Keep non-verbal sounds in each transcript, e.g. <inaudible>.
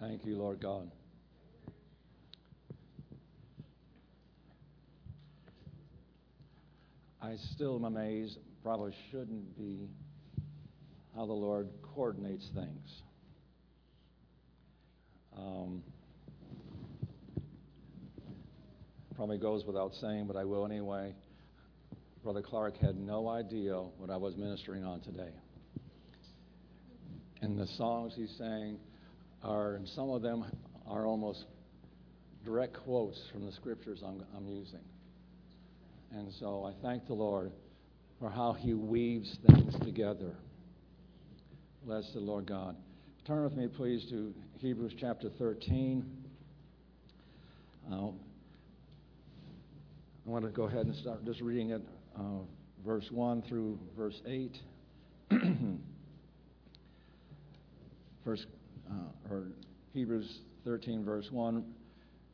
Thank you, Lord God. I still am amazed, probably shouldn't be, how the Lord coordinates things. Um, probably goes without saying, but I will anyway. Brother Clark had no idea what I was ministering on today. And the songs he sang are, and some of them are almost direct quotes from the scriptures I'm, I'm using. And so I thank the Lord for how he weaves things together. Bless the Lord God. Turn with me, please, to Hebrews chapter 13. Uh, I want to go ahead and start just reading it, uh, verse 1 through verse 8. <clears throat> First, or Hebrews 13, verse 1.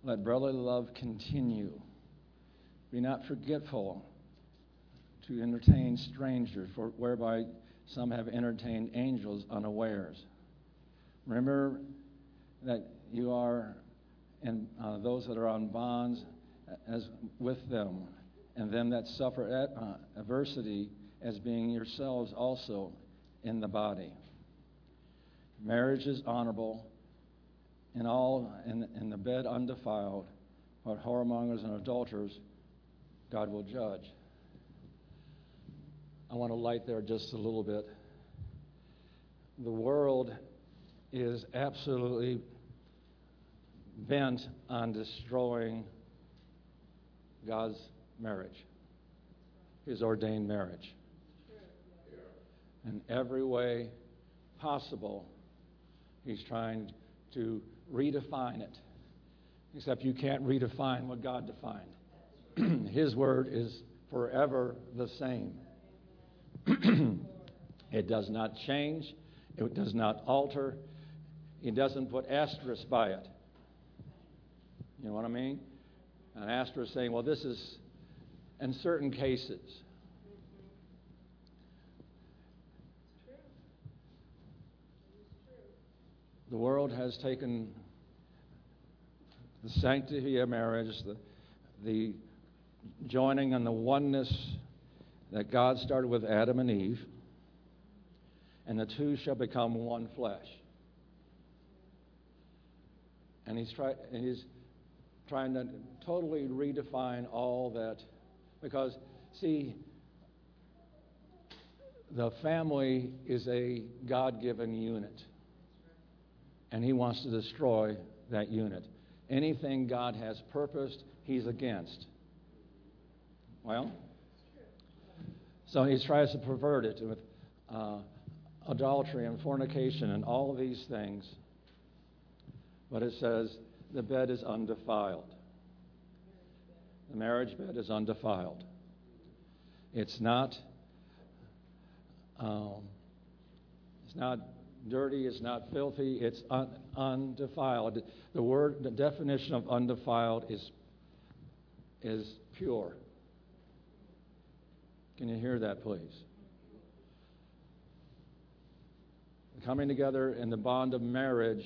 Let brotherly love continue. Be not forgetful to entertain strangers, for whereby some have entertained angels unawares. Remember that you are, and uh, those that are on bonds, as with them, and them that suffer at, uh, adversity, as being yourselves also in the body. Marriage is honorable, and all in, in the bed undefiled, but whoremongers and adulterers God will judge. I want to light there just a little bit. The world is absolutely bent on destroying God's marriage, His ordained marriage. In every way possible, He's trying to redefine it. Except you can't redefine what God defined. <clears throat> His word is forever the same. <clears throat> it does not change, it does not alter, He doesn't put asterisk by it. You know what I mean? An asterisk saying, well, this is in certain cases. The world has taken the sanctity of marriage, the, the joining and the oneness that God started with Adam and Eve, and the two shall become one flesh. And he's, try, and he's trying to totally redefine all that, because, see, the family is a God given unit, and he wants to destroy that unit. Anything God has purposed, he's against. Well, so he tries to pervert it with uh, adultery and fornication and all of these things. But it says the bed is undefiled. The marriage bed is undefiled. It's not. Um, it's not dirty. It's not filthy. It's un- undefiled. The word, the definition of undefiled is is pure. Can you hear that, please? Coming together in the bond of marriage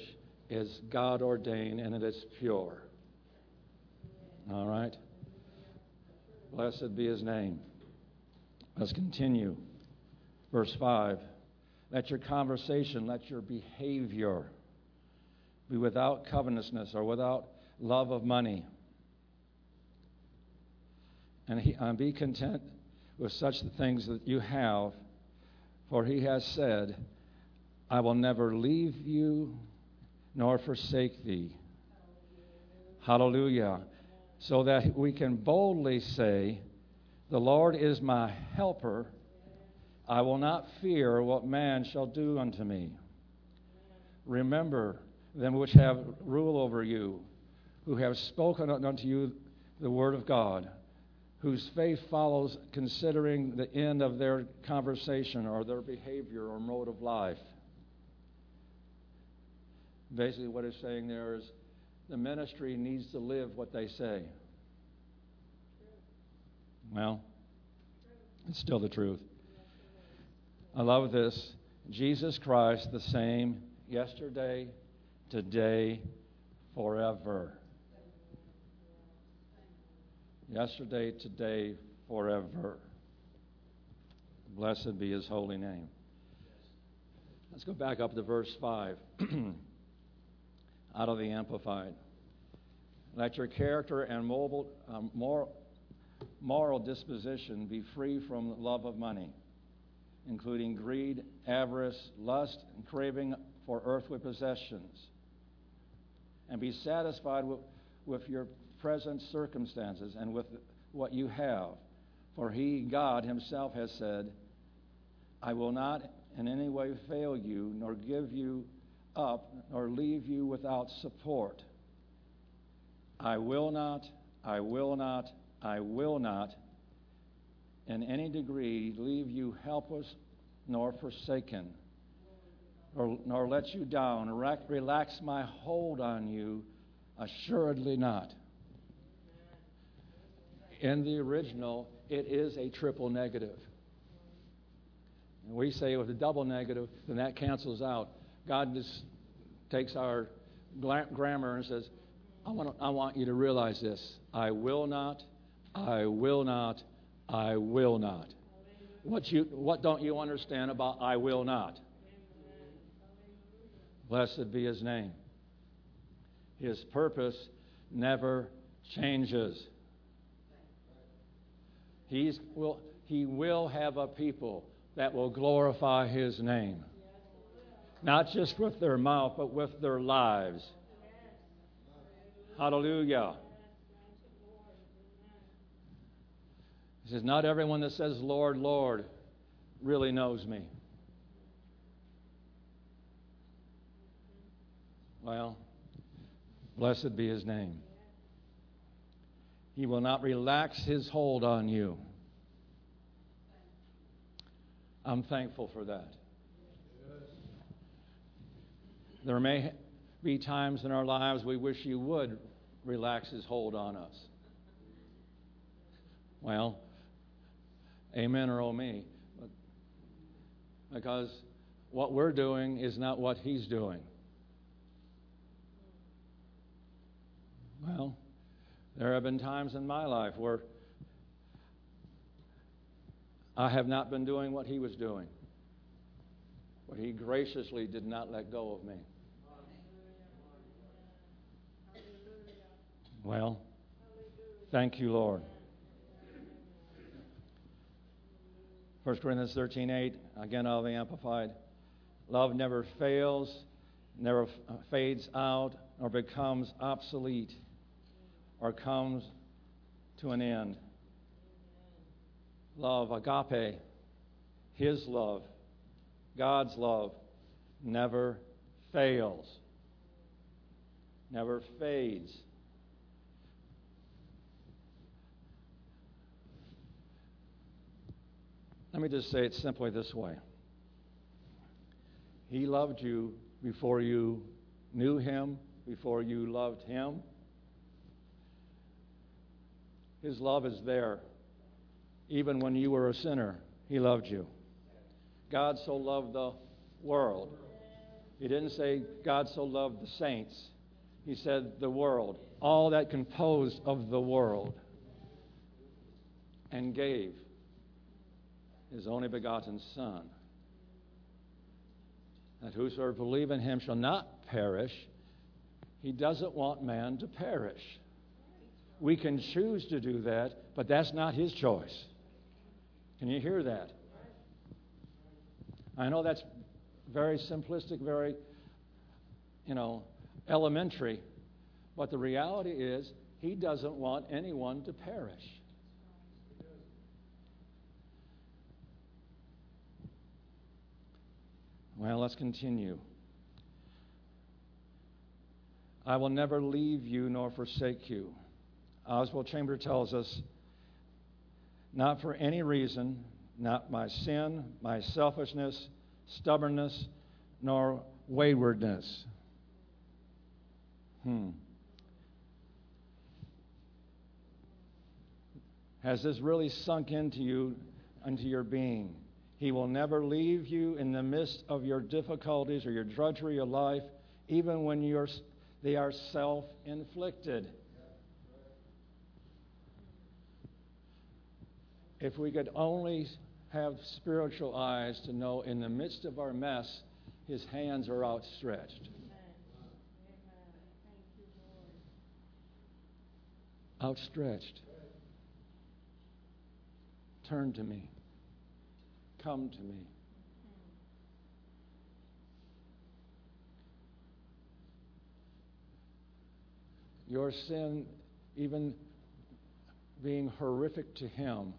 is God ordained and it is pure. All right? Blessed be his name. Let's continue. Verse 5. Let your conversation, let your behavior be without covetousness or without love of money. And, he, and be content with such things that you have, for he has said, I will never leave you nor forsake thee. Hallelujah. So that we can boldly say, The Lord is my helper. I will not fear what man shall do unto me. Remember them which have rule over you, who have spoken unto you the word of God whose faith follows considering the end of their conversation or their behavior or mode of life. Basically, what it's saying there is the ministry needs to live what they say. Well, it's still the truth. I love this. Jesus Christ, the same yesterday, today, forever. Yesterday, today, forever. Blessed be his holy name. Let's go back up to verse 5 <clears throat> out of the Amplified. Let your character and mobile, um, moral, moral disposition be free from the love of money, including greed, avarice, lust, and craving for earthly possessions. And be satisfied with, with your present circumstances and with what you have. For he, God Himself, has said, I will not in any way fail you, nor give you up, nor leave you without support. I will not, I will not, I will not in any degree leave you helpless nor forsaken, nor, nor let you down, relax my hold on you, assuredly not. In the original, it is a triple negative. And we say with a double negative, then that cancels out. God just takes our grammar and says, I want, I want you to realize this. I will not, I will not, I will not. What, you, what don't you understand about I will not? Blessed be his name. His purpose never changes. He's, will, he will have a people that will glorify his name. Not just with their mouth, but with their lives. Hallelujah. He says, Not everyone that says, Lord, Lord, really knows me. Well, blessed be his name. He will not relax his hold on you. I'm thankful for that. There may be times in our lives we wish He would relax His hold on us. Well, amen or oh me. Because what we're doing is not what He's doing. Well, there have been times in my life where I have not been doing what he was doing. But he graciously did not let go of me. Well, thank you, Lord. 1 Corinthians 13 8, again, all the Amplified. Love never fails, never uh, fades out, or becomes obsolete, or comes to an end love, agape, His love, God's love, never fails, never fades. Let me just say it simply this way He loved you before you knew Him, before you loved Him. His love is there even when you were a sinner, He loved you. God so loved the world. He didn't say God so loved the saints. He said the world, all that composed of the world, and gave His only begotten Son, that whosoever believe in Him shall not perish. He doesn't want man to perish. We can choose to do that, but that's not His choice. Can you hear that? I know that's very simplistic, very, you know, elementary, but the reality is he doesn't want anyone to perish. Well, let's continue. I will never leave you nor forsake you. Oswald Chamber tells us not for any reason, not my sin, my selfishness, stubbornness, nor waywardness. Hmm. Has this really sunk into you, into your being? He will never leave you in the midst of your difficulties or your drudgery of life, even when you're, they are self inflicted. If we could only have spiritual eyes to know in the midst of our mess, his hands are outstretched. Outstretched. Turn to me. Come to me. Your sin, even being horrific to him,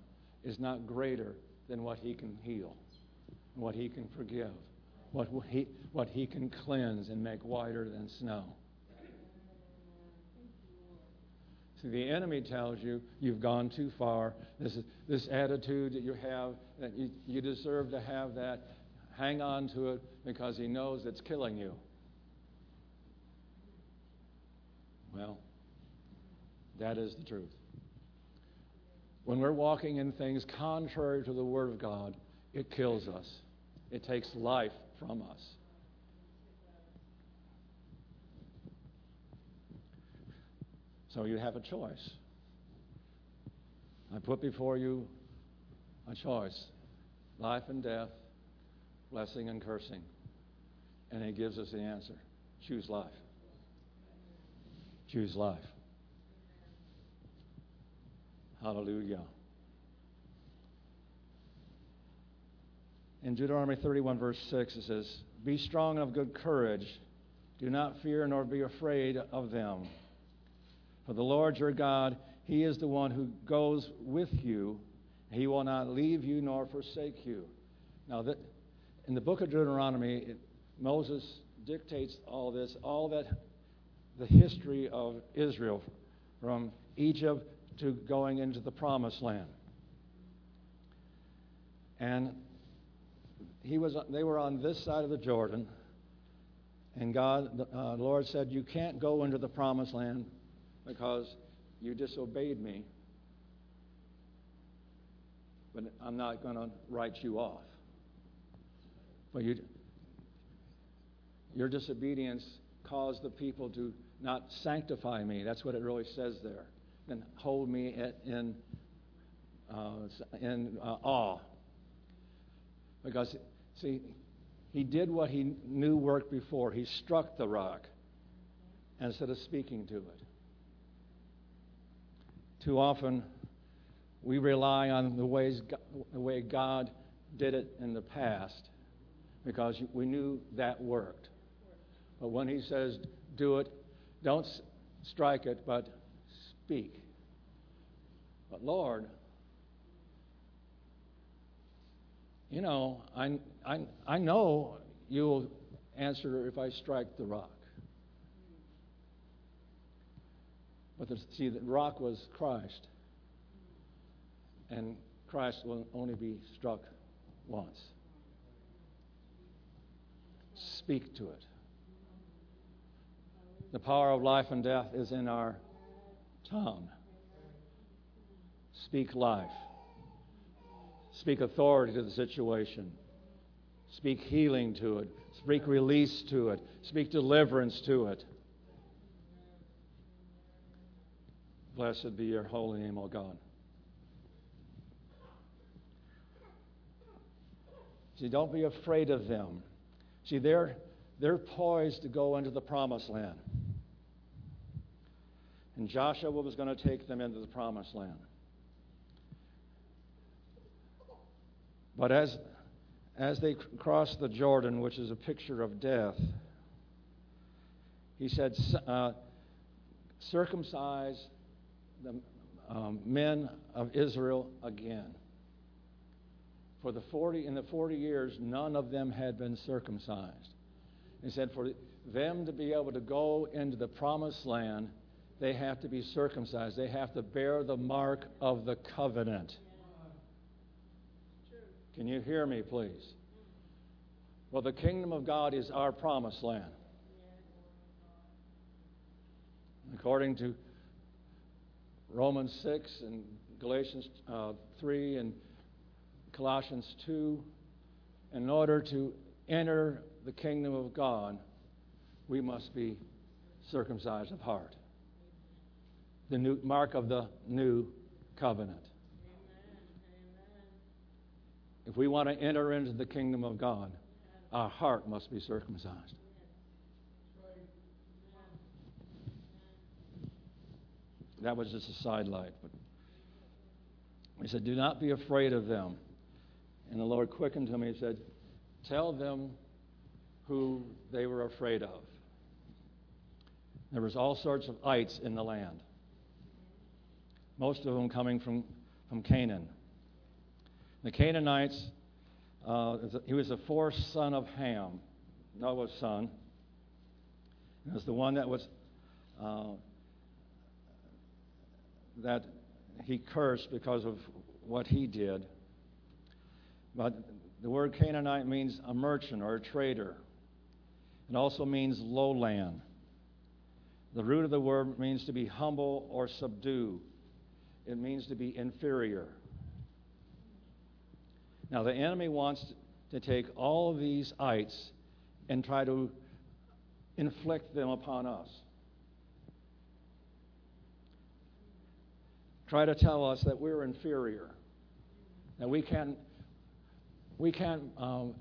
is not greater than what he can heal, what he can forgive, what he, what he can cleanse and make whiter than snow. See, the enemy tells you you've gone too far. This, this attitude that you have, that you, you deserve to have that, hang on to it because he knows it's killing you. Well, that is the truth. When we're walking in things contrary to the Word of God, it kills us, it takes life from us. So you have a choice. I put before you a choice life and death, blessing and cursing. And He gives us the answer choose life. Choose life. Hallelujah. In Deuteronomy 31, verse 6, it says, Be strong and of good courage. Do not fear nor be afraid of them. For the Lord your God, He is the one who goes with you. He will not leave you nor forsake you. Now, that, in the book of Deuteronomy, it, Moses dictates all this, all that the history of Israel from Egypt to going into the promised land. And he was, they were on this side of the Jordan, and God, the uh, Lord said, You can't go into the promised land because you disobeyed me, but I'm not going to write you off. But you, your disobedience caused the people to not sanctify me. That's what it really says there. And hold me in, uh, in uh, awe. Because, see, he did what he knew worked before. He struck the rock instead of speaking to it. Too often, we rely on the, ways, the way God did it in the past because we knew that worked. But when He says, do it, don't strike it, but speak. But Lord, you know, I, I, I know you'll answer if I strike the rock. But the, see, the rock was Christ. And Christ will only be struck once. Speak to it. The power of life and death is in our tongue. Speak life. Speak authority to the situation. Speak healing to it. Speak release to it. Speak deliverance to it. Blessed be your holy name, O God. See, don't be afraid of them. See, they're, they're poised to go into the promised land. And Joshua was going to take them into the promised land. But as, as they crossed the Jordan, which is a picture of death, he said, uh, circumcise the um, men of Israel again. For the 40, in the 40 years, none of them had been circumcised. He said, for them to be able to go into the promised land, they have to be circumcised. They have to bear the mark of the covenant. Can you hear me, please? Well, the kingdom of God is our promised land. According to Romans 6 and Galatians uh, 3 and Colossians 2, in order to enter the kingdom of God, we must be circumcised of heart. The new mark of the new covenant. If we want to enter into the kingdom of God, our heart must be circumcised. That was just a sidelight. But he said, Do not be afraid of them. And the Lord quickened to me and said, Tell them who they were afraid of. There was all sorts of ites in the land, most of them coming from, from Canaan. The Canaanites, uh, he was the fourth son of Ham, Noah's son. It was the one that was uh, that he cursed because of what he did. But the word Canaanite means a merchant or a trader. It also means lowland. The root of the word means to be humble or subdue. It means to be inferior. Now, the enemy wants to take all of these ites and try to inflict them upon us. Try to tell us that we're inferior, that we can't, we can't um,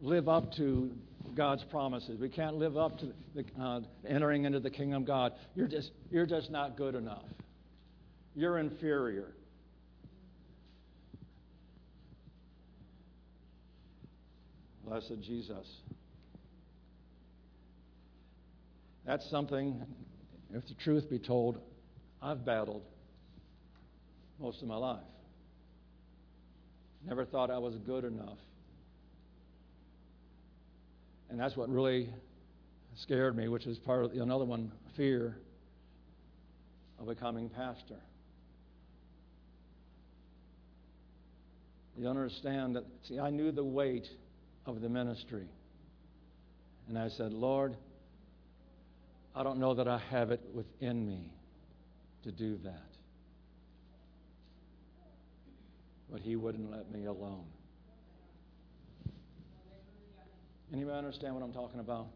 live up to God's promises. We can't live up to the, uh, entering into the kingdom of God. You're just, you're just not good enough. You're inferior. Blessed Jesus. That's something, if the truth be told, I've battled most of my life. Never thought I was good enough. And that's what really scared me, which is part of another one fear of becoming pastor. You understand that, see, I knew the weight of the ministry. And I said, Lord, I don't know that I have it within me to do that. But He wouldn't let me alone. Anybody understand what I'm talking about?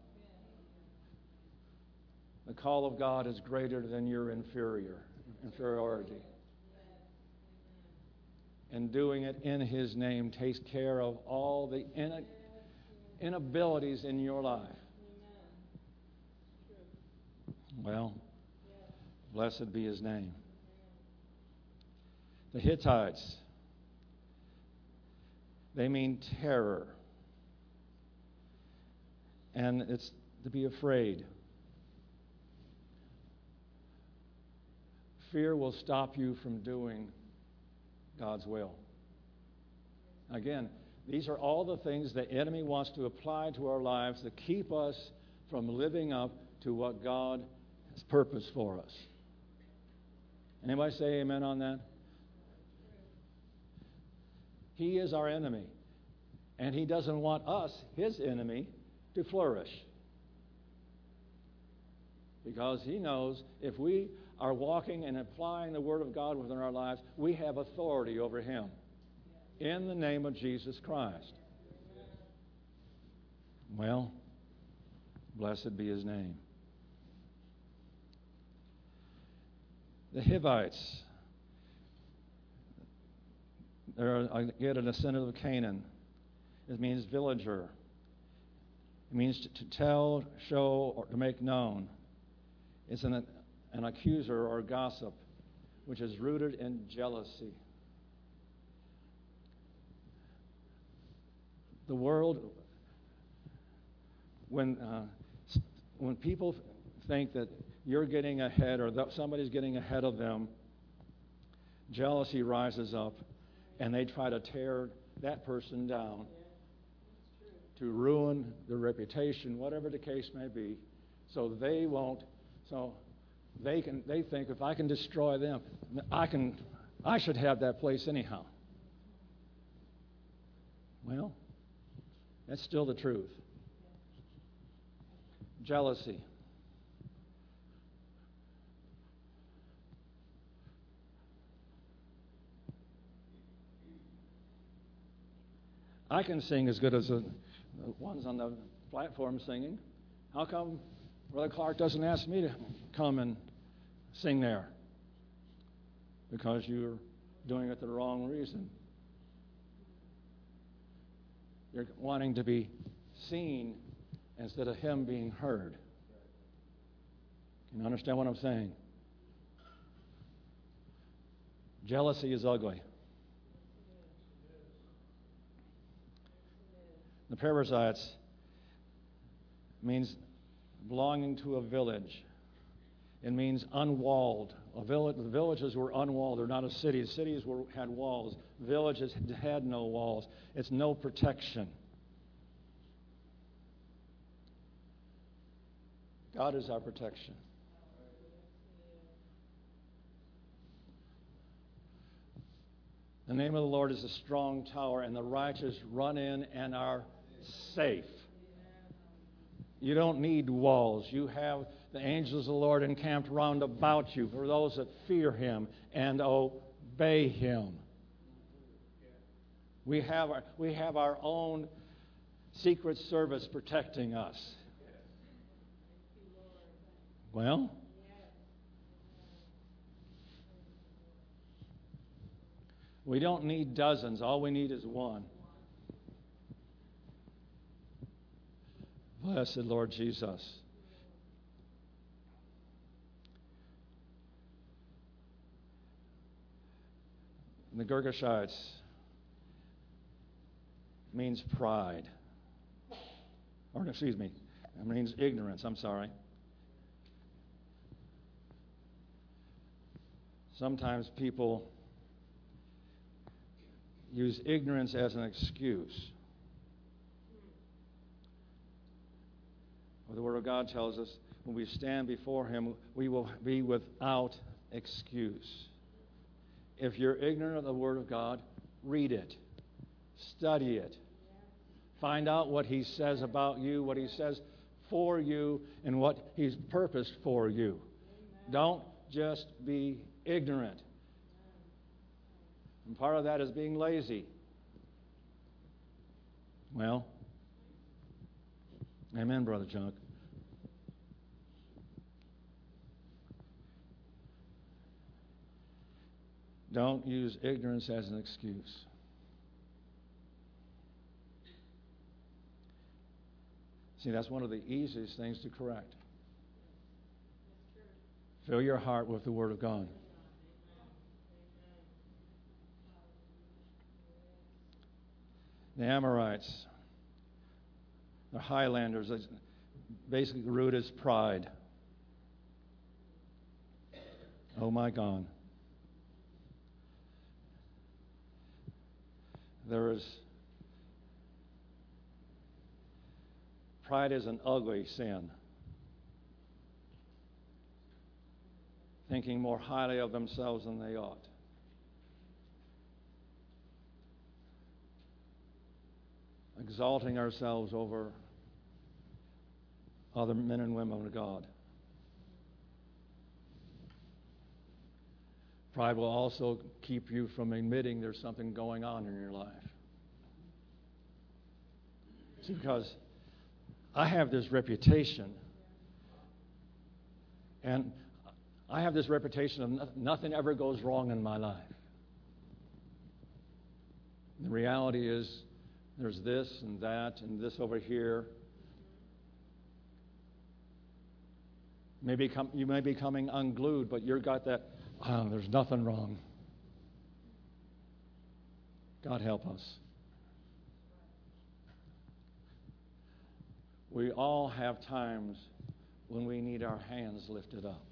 The call of God is greater than your inferior inferiority. And doing it in His name takes care of all the inabilities in your life. Well, blessed be his name. The Hittites, they mean terror. And it's to be afraid. Fear will stop you from doing God's will. Again, these are all the things the enemy wants to apply to our lives to keep us from living up to what God has purposed for us. Anybody say amen on that? He is our enemy. And he doesn't want us, his enemy, to flourish. Because he knows if we are walking and applying the Word of God within our lives, we have authority over him in the name of Jesus Christ. Well, blessed be his name. The Hivites, they're again a descendant of Canaan. It means villager. It means to, to tell, show, or to make known. It's an, an accuser or gossip, which is rooted in jealousy. the world, when, uh, when people think that you're getting ahead or that somebody's getting ahead of them, jealousy rises up and they try to tear that person down to ruin their reputation, whatever the case may be, so they won't. So they can. They think if I can destroy them, I can. I should have that place anyhow. Well, that's still the truth. Jealousy. I can sing as good as the ones on the platform singing. How come Brother Clark doesn't ask me to come and sing there? Because you're doing it the wrong reason. You're wanting to be seen instead of him being heard. Can you understand what I'm saying? Jealousy is ugly. The Perizzites means belonging to a village. It means unwalled. Village, the villages were unwalled. They're not a city. Cities were, had walls. Villages had no walls. It's no protection. God is our protection. The name of the Lord is a strong tower, and the righteous run in and are safe. You don't need walls. You have the angels of the Lord encamped round about you for those that fear him and obey him. We have our, we have our own secret service protecting us. Well, we don't need dozens. All we need is one. Blessed Lord Jesus. the Girgashites means pride. Or, excuse me, it means ignorance. I'm sorry. Sometimes people use ignorance as an excuse. Well, the Word of God tells us when we stand before Him, we will be without excuse. If you're ignorant of the Word of God, read it, study it, find out what He says about you, what He says for you, and what He's purposed for you. Don't just be ignorant. And part of that is being lazy. Well, amen, Brother Chuck. Don't use ignorance as an excuse. See, that's one of the easiest things to correct. Fill your heart with the Word of God. The Amorites, the Highlanders, basically the root is pride. Oh my God. There is pride is an ugly sin. Thinking more highly of themselves than they ought. Exalting ourselves over other men and women of God. Pride will also keep you from admitting there's something going on in your life. Because I have this reputation, and I have this reputation of nothing ever goes wrong in my life. The reality is, there's this and that and this over here. Maybe you may be coming unglued, but you've got that oh, there's nothing wrong. God help us. We all have times when we need our hands lifted up.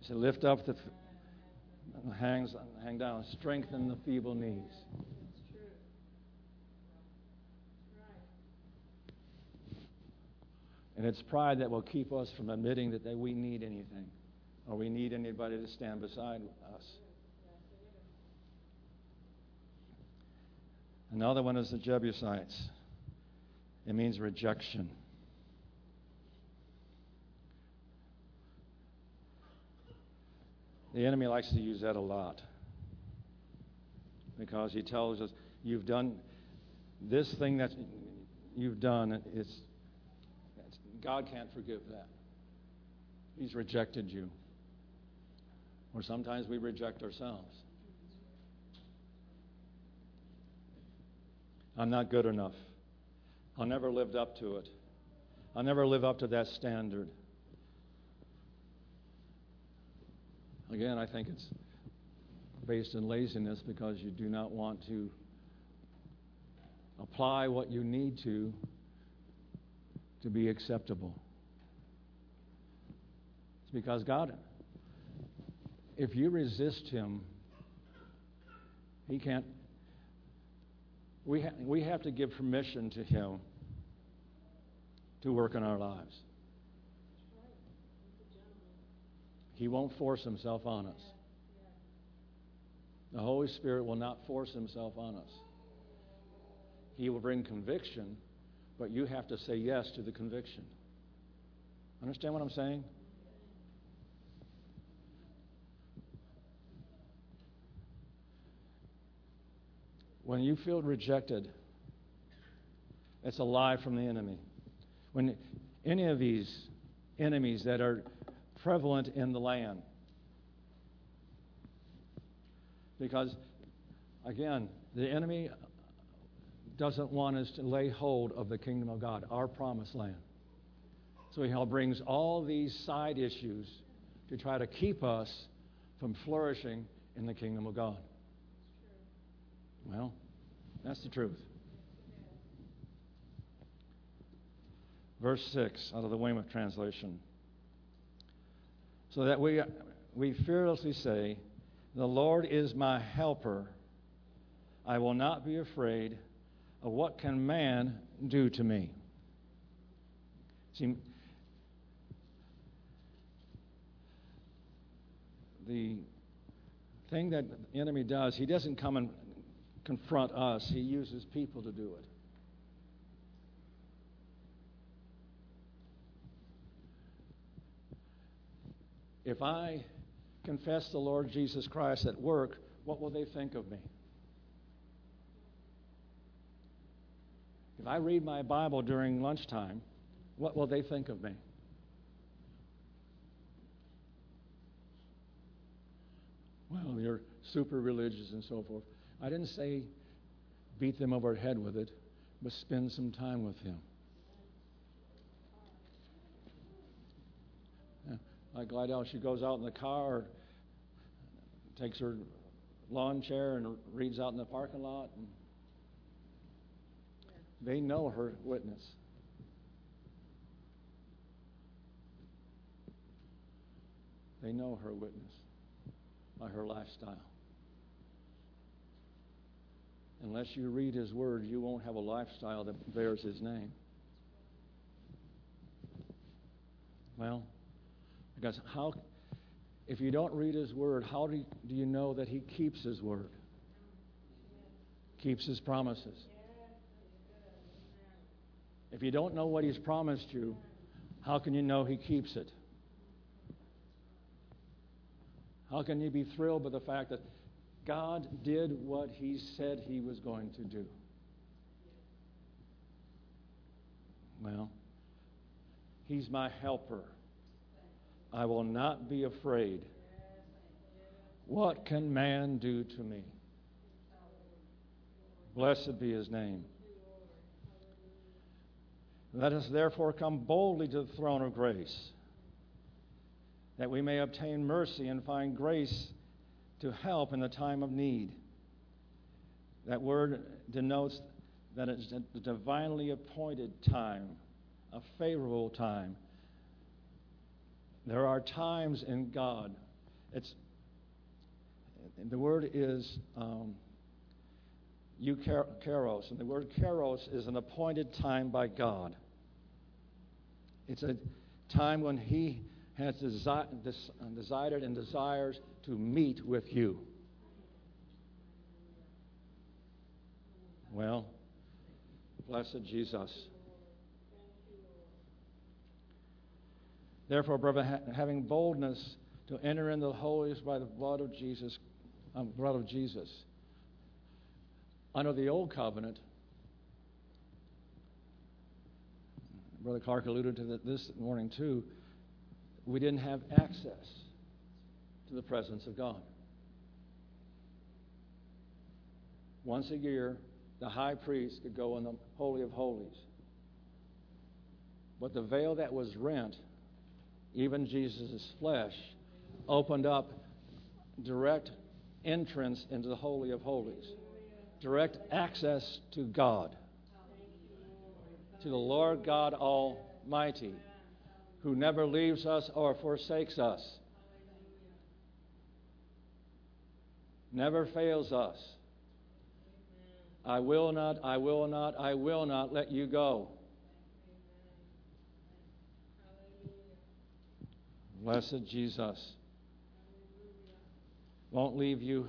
So lift up the hangs, hang down, strengthen the feeble knees. And it's pride that will keep us from admitting that we need anything or we need anybody to stand beside us. Another one is the Jebusites. It means rejection. The enemy likes to use that a lot because he tells us, You've done this thing that you've done, it's, God can't forgive that. He's rejected you. Or sometimes we reject ourselves. I'm not good enough. I'll never live up to it. I'll never live up to that standard. Again, I think it's based in laziness because you do not want to apply what you need to to be acceptable. It's because God, if you resist Him, He can't. We, ha- we have to give permission to Him to work in our lives. He won't force Himself on us. The Holy Spirit will not force Himself on us. He will bring conviction, but you have to say yes to the conviction. Understand what I'm saying? When you feel rejected, it's a lie from the enemy. When any of these enemies that are prevalent in the land, because again, the enemy doesn't want us to lay hold of the kingdom of God, our promised land. So he brings all these side issues to try to keep us from flourishing in the kingdom of God. Well, that's the truth. Verse 6 out of the Weymouth translation. So that we, we fearlessly say, The Lord is my helper. I will not be afraid of what can man do to me. See, the thing that the enemy does, he doesn't come and confront us, he uses people to do it. If I confess the Lord Jesus Christ at work, what will they think of me? If I read my Bible during lunchtime, what will they think of me? Well, you're super religious and so forth. I didn't say beat them over the head with it, but spend some time with Him. Like Glidell, she goes out in the car, takes her lawn chair and reads out in the parking lot. And they know her witness. They know her witness by her lifestyle. Unless you read his word, you won't have a lifestyle that bears his name. Well, because how, if you don't read his word, how do you, do you know that he keeps his word? Keeps his promises. If you don't know what he's promised you, how can you know he keeps it? How can you be thrilled by the fact that God did what he said he was going to do? Well, he's my helper. I will not be afraid. What can man do to me? Blessed be his name. Let us therefore come boldly to the throne of grace, that we may obtain mercy and find grace to help in the time of need. That word denotes that it's a divinely appointed time, a favorable time. There are times in God. It's the word is um, eukairos, and the word kairos is an appointed time by God. It's a time when He has desi- des- desired and desires to meet with you. Well, blessed Jesus. Therefore, brother, ha- having boldness to enter into the holiest by the blood of Jesus, um, blood of Jesus. Under the old covenant, Brother Clark alluded to this morning too, we didn't have access to the presence of God. Once a year, the high priest could go in the Holy of Holies. But the veil that was rent, even Jesus' flesh, opened up direct entrance into the Holy of Holies, direct access to God, to the Lord God Almighty, who never leaves us or forsakes us, never fails us. I will not, I will not, I will not let you go. Blessed Jesus won't leave you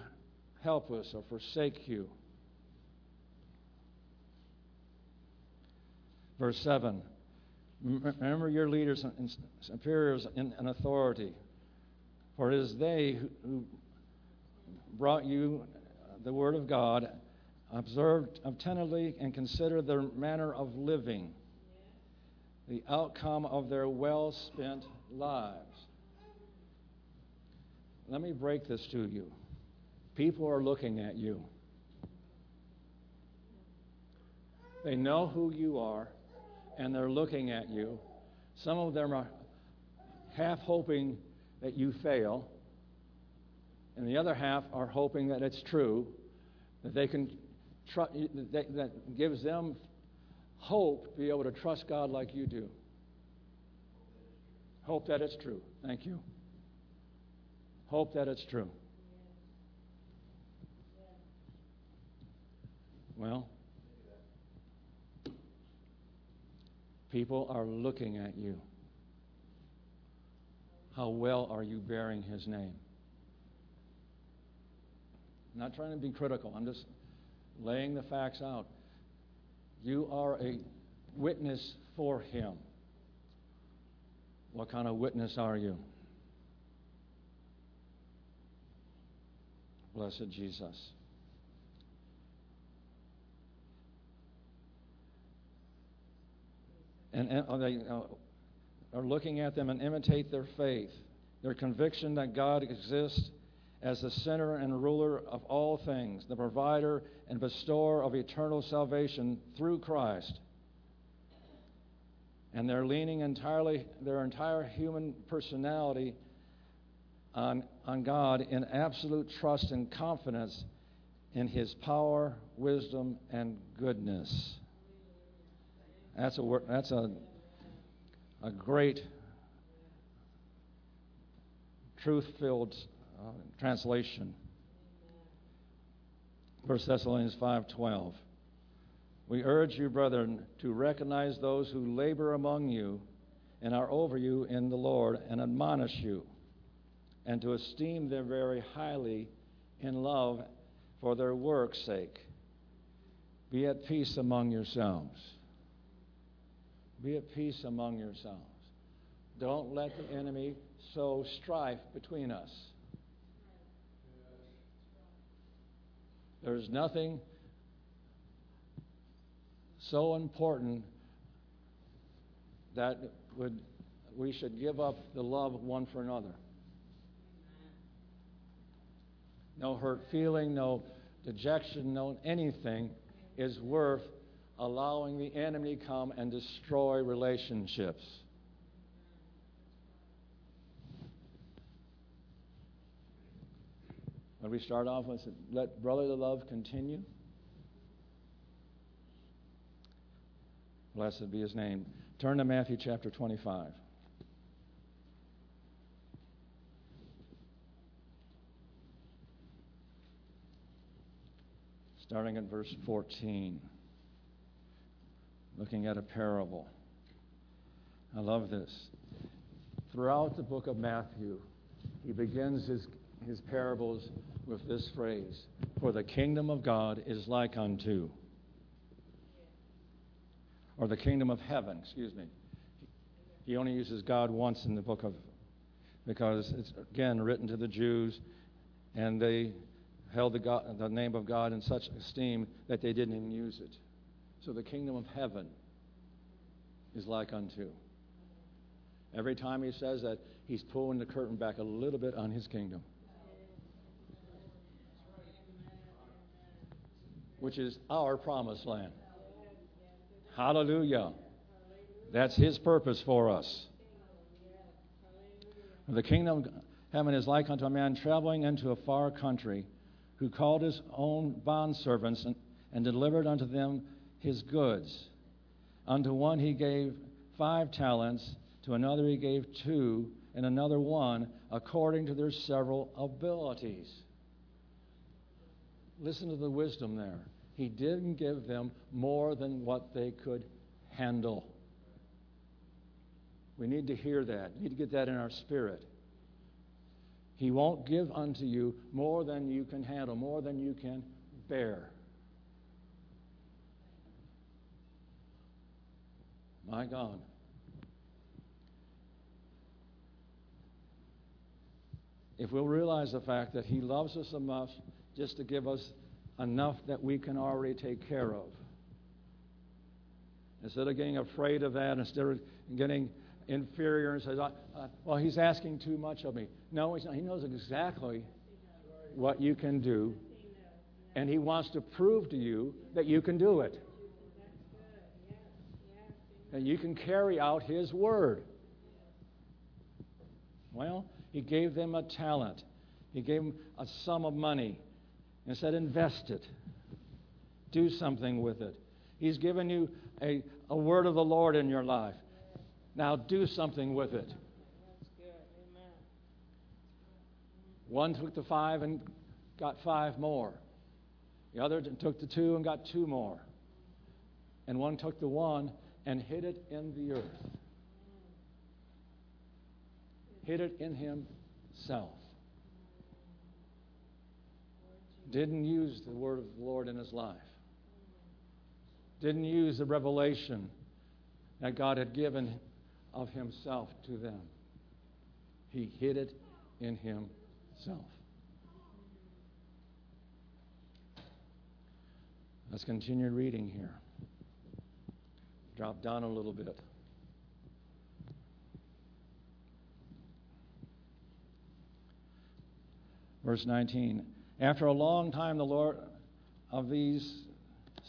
helpless or forsake you. Verse 7 Remember your leaders and superiors in, authority, for it is they who brought you the word of God. Observe attentively and consider their manner of living, the outcome of their well spent lives. Let me break this to you. People are looking at you. They know who you are, and they're looking at you. Some of them are half hoping that you fail, and the other half are hoping that it's true, that they can tr- that, that gives them hope to be able to trust God like you do. Hope that it's true. Thank you. Hope that it's true. Well, people are looking at you. How well are you bearing his name? I'm not trying to be critical. I'm just laying the facts out. You are a witness for him. What kind of witness are you? Blessed Jesus. And, and they uh, are looking at them and imitate their faith, their conviction that God exists as the center and ruler of all things, the provider and bestower of eternal salvation through Christ. And they're leaning entirely, their entire human personality on, on God in absolute trust and confidence in His power, wisdom, and goodness. That's a, that's a, a great truth filled uh, translation. 1 Thessalonians 5:12. We urge you, brethren, to recognize those who labor among you and are over you in the Lord and admonish you and to esteem them very highly in love for their work's sake. Be at peace among yourselves. Be at peace among yourselves. Don't let the enemy sow strife between us. There's nothing so important that would we should give up the love one for another. no hurt feeling, no dejection, no anything is worth allowing the enemy to come and destroy relationships. When we start off with let brotherly love continue. Blessed be his name. Turn to Matthew chapter 25. starting at verse 14, looking at a parable. I love this. Throughout the book of Matthew, he begins his, his parables with this phrase For the kingdom of God is like unto, or the kingdom of heaven, excuse me. He only uses God once in the book of, because it's again written to the Jews, and they held the, God, the name of God in such esteem that they didn't even use it. So the kingdom of heaven. is like unto. Every time he says that, he's pulling the curtain back a little bit on his kingdom. Which is our promised land. Hallelujah. That's his purpose for us. The kingdom of heaven is like unto a man traveling into a far country who called his own bondservants and, and delivered unto them his goods. Unto one he gave five talents, to another he gave two, and another one, according to their several abilities. Listen to the wisdom there. He didn't give them more than what they could handle. We need to hear that. We need to get that in our spirit. He won't give unto you more than you can handle, more than you can bear. My God. If we'll realize the fact that He loves us enough just to give us enough that we can already take care of. Instead of getting afraid of that, instead of getting inferior and says, Well, he's asking too much of me. No. He knows exactly what you can do, and he wants to prove to you that you can do it. You can carry out his word. Well, he gave them a talent, he gave them a sum of money, and said, Invest it, do something with it. He's given you a, a word of the Lord in your life. Now do something with it. One took the five and got five more. The other took the two and got two more. And one took the one and hid it in the earth. Hid it in himself. Didn't use the word of the Lord in his life. Didn't use the revelation that God had given of himself to them. He hid it in himself. Let's continue reading here. Drop down a little bit. Verse 19. After a long time, the Lord of these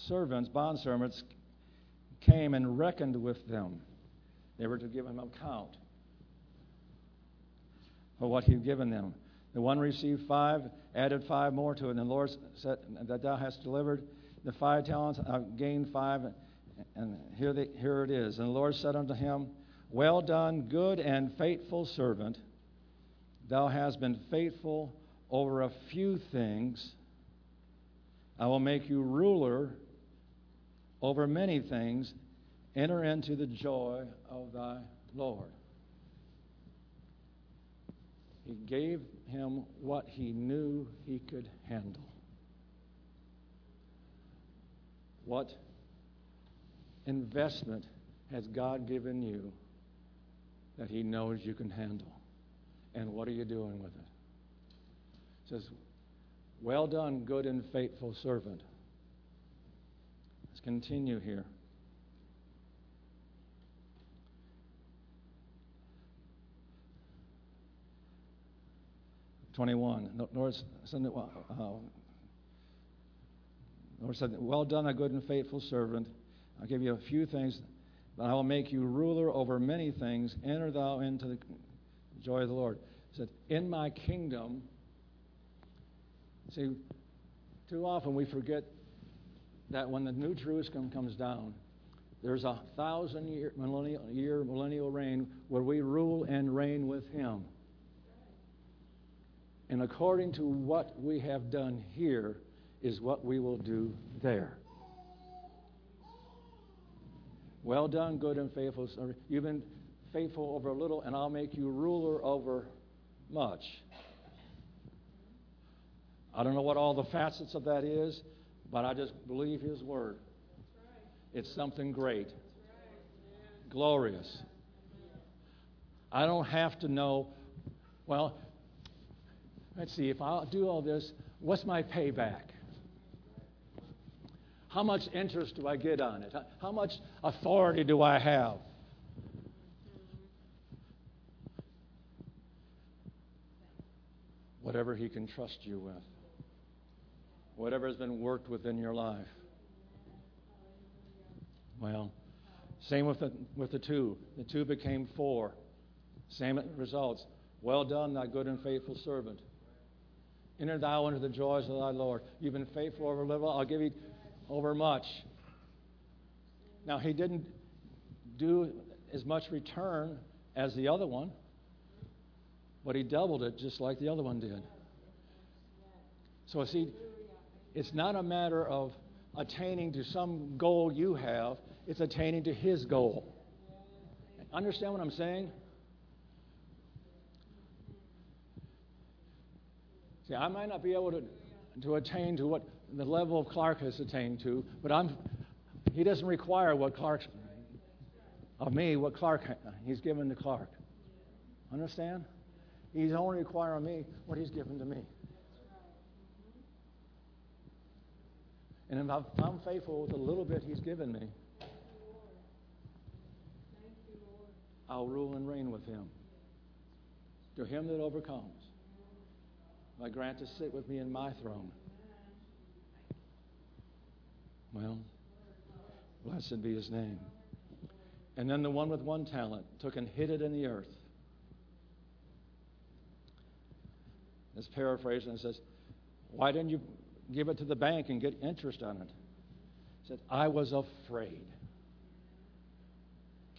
servants, bondservants, came and reckoned with them. They were to give him account for what he'd given them. The one received five, added five more to it. And the Lord said that thou hast delivered the five talents, I've gained five, and here, they, here it is. And the Lord said unto him, Well done, good and faithful servant. Thou hast been faithful over a few things. I will make you ruler over many things. Enter into the joy of thy Lord. He gave him what he knew he could handle. What investment has God given you that he knows you can handle? And what are you doing with it? Says, Well done, good and faithful servant. Let's continue here. 21. The Lord said, uh, Lord said, Well done, a good and faithful servant. I'll give you a few things, but I will make you ruler over many things. Enter thou into the joy of the Lord. He said, In my kingdom, see, too often we forget that when the New Jerusalem comes down, there's a thousand year millennial, year millennial reign where we rule and reign with Him. And according to what we have done here is what we will do there. Well done, good and faithful. You've been faithful over a little, and I'll make you ruler over much. I don't know what all the facets of that is, but I just believe His word. It's something great, glorious. I don't have to know, well, let's see, if I do all this, what's my payback? How much interest do I get on it? How much authority do I have? Whatever He can trust you with, whatever has been worked within your life. Well, same with the, with the two. The two became four. Same results. Well done, thy good and faithful servant. Enter thou into the joys of thy Lord. You've been faithful over little. I'll give you over much. Now, he didn't do as much return as the other one, but he doubled it just like the other one did. So, see, it's not a matter of attaining to some goal you have, it's attaining to his goal. Understand what I'm saying? See, I might not be able to, to attain to what the level of Clark has attained to, but I'm, he doesn't require what Clark, of me, what Clark, he's given to Clark. Understand? He's only requiring me what he's given to me. And if I'm faithful with the little bit he's given me, I'll rule and reign with him. To him that overcomes. I grant to sit with me in my throne. Well, blessed be his name. And then the one with one talent took and hid it in the earth. It's paraphrased and it says, Why didn't you give it to the bank and get interest on it? He said, I was afraid.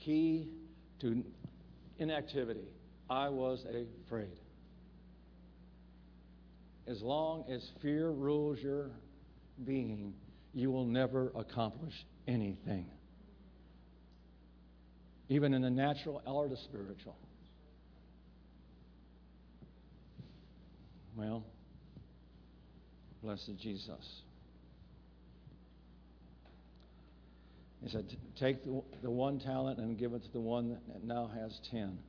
Key to inactivity. I was afraid as long as fear rules your being, you will never accomplish anything, even in the natural or the spiritual. Well, blessed Jesus. He said, Take the, the one talent and give it to the one that now has ten.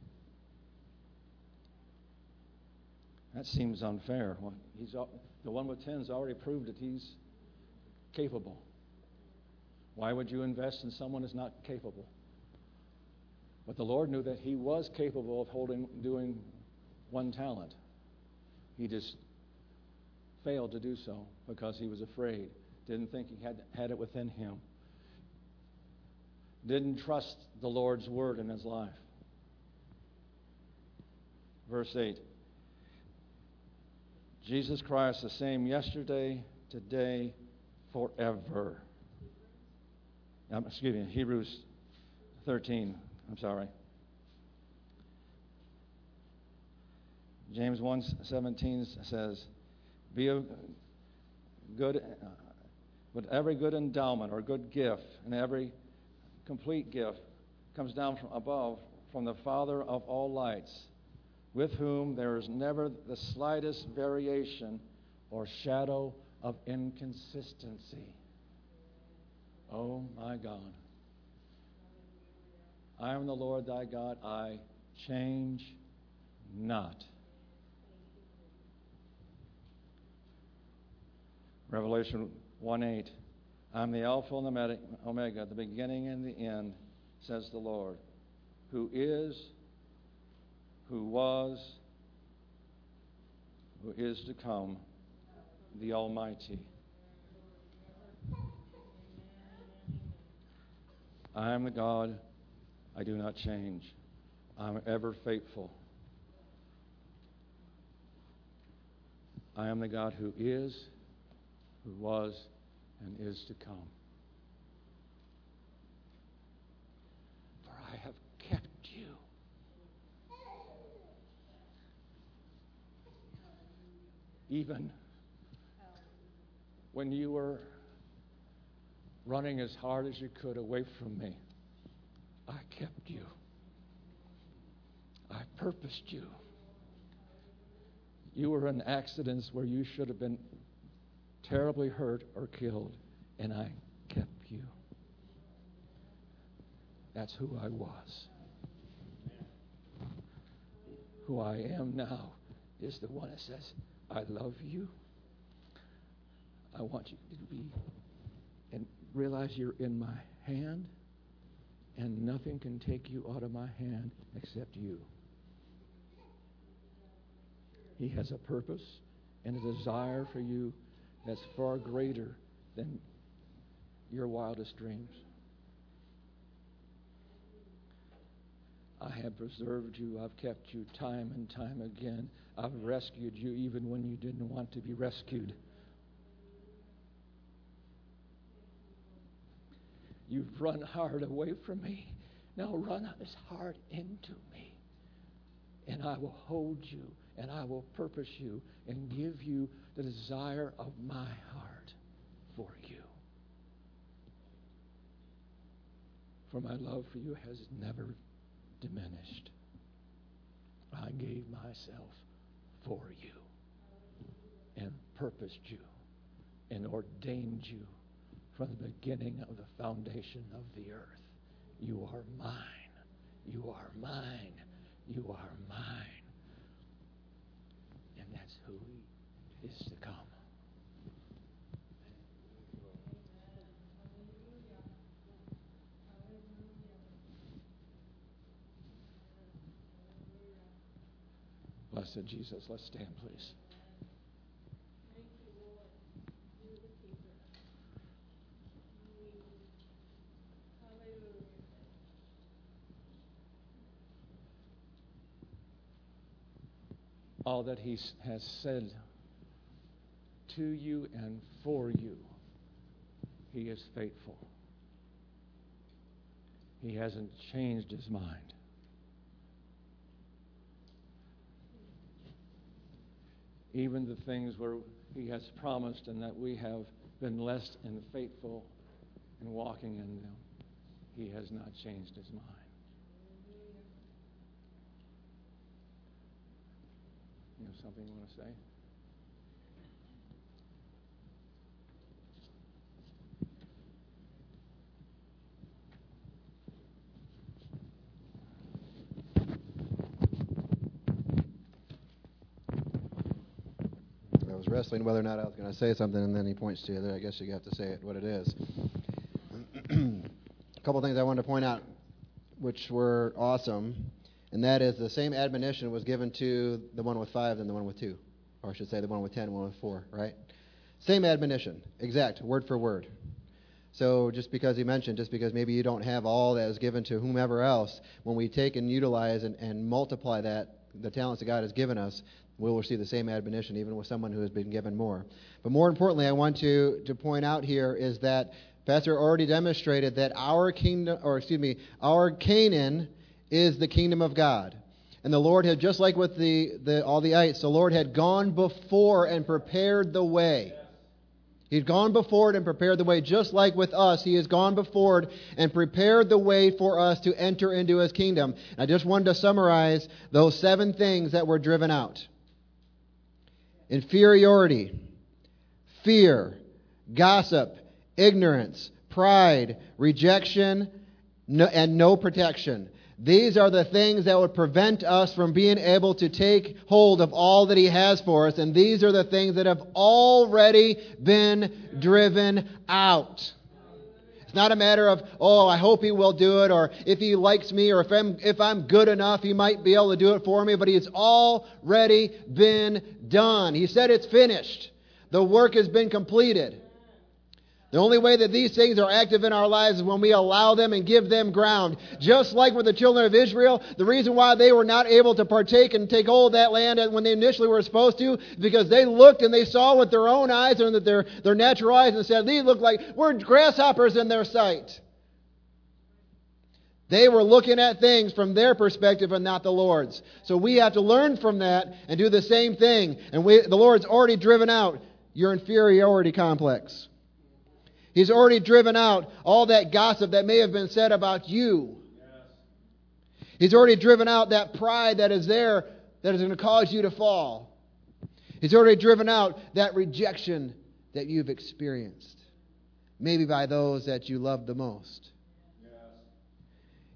That seems unfair. He's, the one with 10 has already proved that he's capable. Why would you invest in someone who's not capable? But the Lord knew that he was capable of holding, doing one talent. He just failed to do so because he was afraid. Didn't think he had, had it within him. Didn't trust the Lord's word in his life. Verse 8 Jesus Christ the same yesterday, today, forever. Um, excuse me, Hebrews 13. I'm sorry. James 1:17 says, "Be a good uh, with every good endowment or good gift and every complete gift comes down from above from the Father of all lights." with whom there is never the slightest variation or shadow of inconsistency. Oh my God. I am the Lord thy God, I change not. Revelation 1 8. I'm the Alpha and the Omega, the beginning and the end, says the Lord, who is who was, who is to come, the Almighty. I am the God, I do not change. I'm ever faithful. I am the God who is, who was, and is to come. For I have kept you. Even when you were running as hard as you could away from me, I kept you. I purposed you. You were in accidents where you should have been terribly hurt or killed, and I kept you. That's who I was. Who I am now is the one that says, I love you. I want you to be and realize you're in my hand, and nothing can take you out of my hand except you. He has a purpose and a desire for you that's far greater than your wildest dreams. I have preserved you. I've kept you time and time again. I've rescued you even when you didn't want to be rescued. You've run hard away from me. Now run as hard into me. And I will hold you and I will purpose you and give you the desire of my heart for you. For my love for you has never diminished. I gave myself for you and purposed you and ordained you from the beginning of the foundation of the earth. You are mine. You are mine. You are mine. And that's who he is to come. Blessed Jesus. Let's stand, please. All that He has said to you and for you, He is faithful. He hasn't changed His mind. even the things where He has promised and that we have been blessed and faithful in walking in them, He has not changed His mind. You have something you want to say? I was wrestling whether or not I was going to say something, and then he points to it. I guess you have to say it what it is. <clears throat> a couple things I wanted to point out, which were awesome, and that is the same admonition was given to the one with five than the one with two, or I should say the one with ten and one with four, right? Same admonition, exact, word for word. So just because he mentioned, just because maybe you don't have all that is given to whomever else, when we take and utilize and, and multiply that, the talents that God has given us, we'll receive the same admonition even with someone who has been given more. But more importantly, I want to, to point out here is that Pastor already demonstrated that our kingdom, or excuse me, our Canaan is the kingdom of God. And the Lord had, just like with the, the, all the ites, the Lord had gone before and prepared the way. He'd gone before it and prepared the way, just like with us. He has gone before and prepared the way for us to enter into His kingdom. I just wanted to summarize those seven things that were driven out inferiority, fear, gossip, ignorance, pride, rejection, no, and no protection. These are the things that would prevent us from being able to take hold of all that He has for us, and these are the things that have already been driven out. It's not a matter of, oh, I hope he will do it, or if he likes me, or if I'm, if I'm good enough, he might be able to do it for me, but it's already been done. He said it's finished. The work has been completed. The only way that these things are active in our lives is when we allow them and give them ground. Just like with the children of Israel, the reason why they were not able to partake and take hold of that land when they initially were supposed to, because they looked and they saw with their own eyes and with their, their natural eyes and said, these look like we're grasshoppers in their sight. They were looking at things from their perspective and not the Lord's. So we have to learn from that and do the same thing. And we, the Lord's already driven out your inferiority complex. He's already driven out all that gossip that may have been said about you. He's already driven out that pride that is there that is going to cause you to fall. He's already driven out that rejection that you've experienced, maybe by those that you love the most.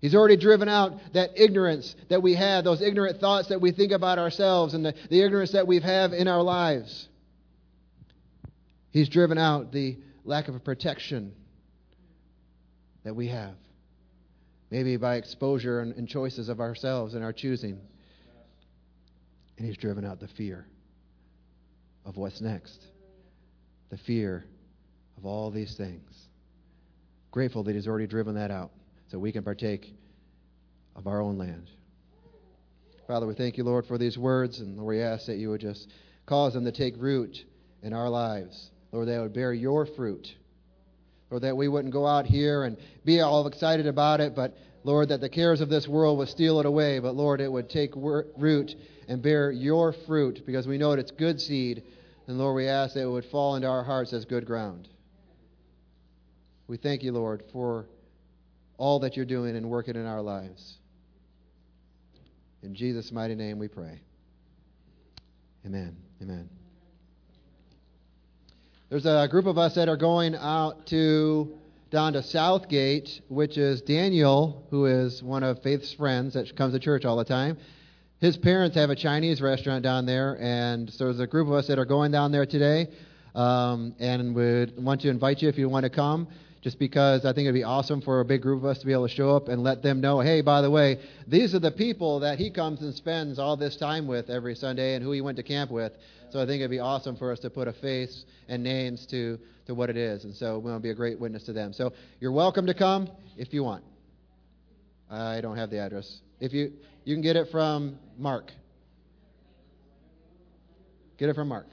He's already driven out that ignorance that we have, those ignorant thoughts that we think about ourselves, and the, the ignorance that we have in our lives. He's driven out the lack of protection that we have. Maybe by exposure and, and choices of ourselves and our choosing. And He's driven out the fear of what's next, the fear of all these things. Grateful that He's already driven that out so we can partake of our own land. Father, we thank you, Lord, for these words, and Lord, we ask that you would just cause them to take root in our lives. Lord, that it would bear your fruit. Lord, that we wouldn't go out here and be all excited about it, but Lord, that the cares of this world would steal it away, but Lord, it would take root and bear your fruit because we know that it's good seed. And Lord, we ask that it would fall into our hearts as good ground. We thank you, Lord, for all that you're doing and working in our lives. In Jesus' mighty name we pray. Amen. Amen. There's a group of us that are going out to down to Southgate, which is Daniel, who is one of Faith's friends that comes to church all the time. His parents have a Chinese restaurant down there, and so there's a group of us that are going down there today, um, and would want to invite you if you want to come. Just because I think it'd be awesome for a big group of us to be able to show up and let them know, hey, by the way, these are the people that he comes and spends all this time with every Sunday, and who he went to camp with. So I think it'd be awesome for us to put a face and names to to what it is. And so we want to be a great witness to them. So you're welcome to come if you want. I don't have the address. If you you can get it from Mark. Get it from Mark.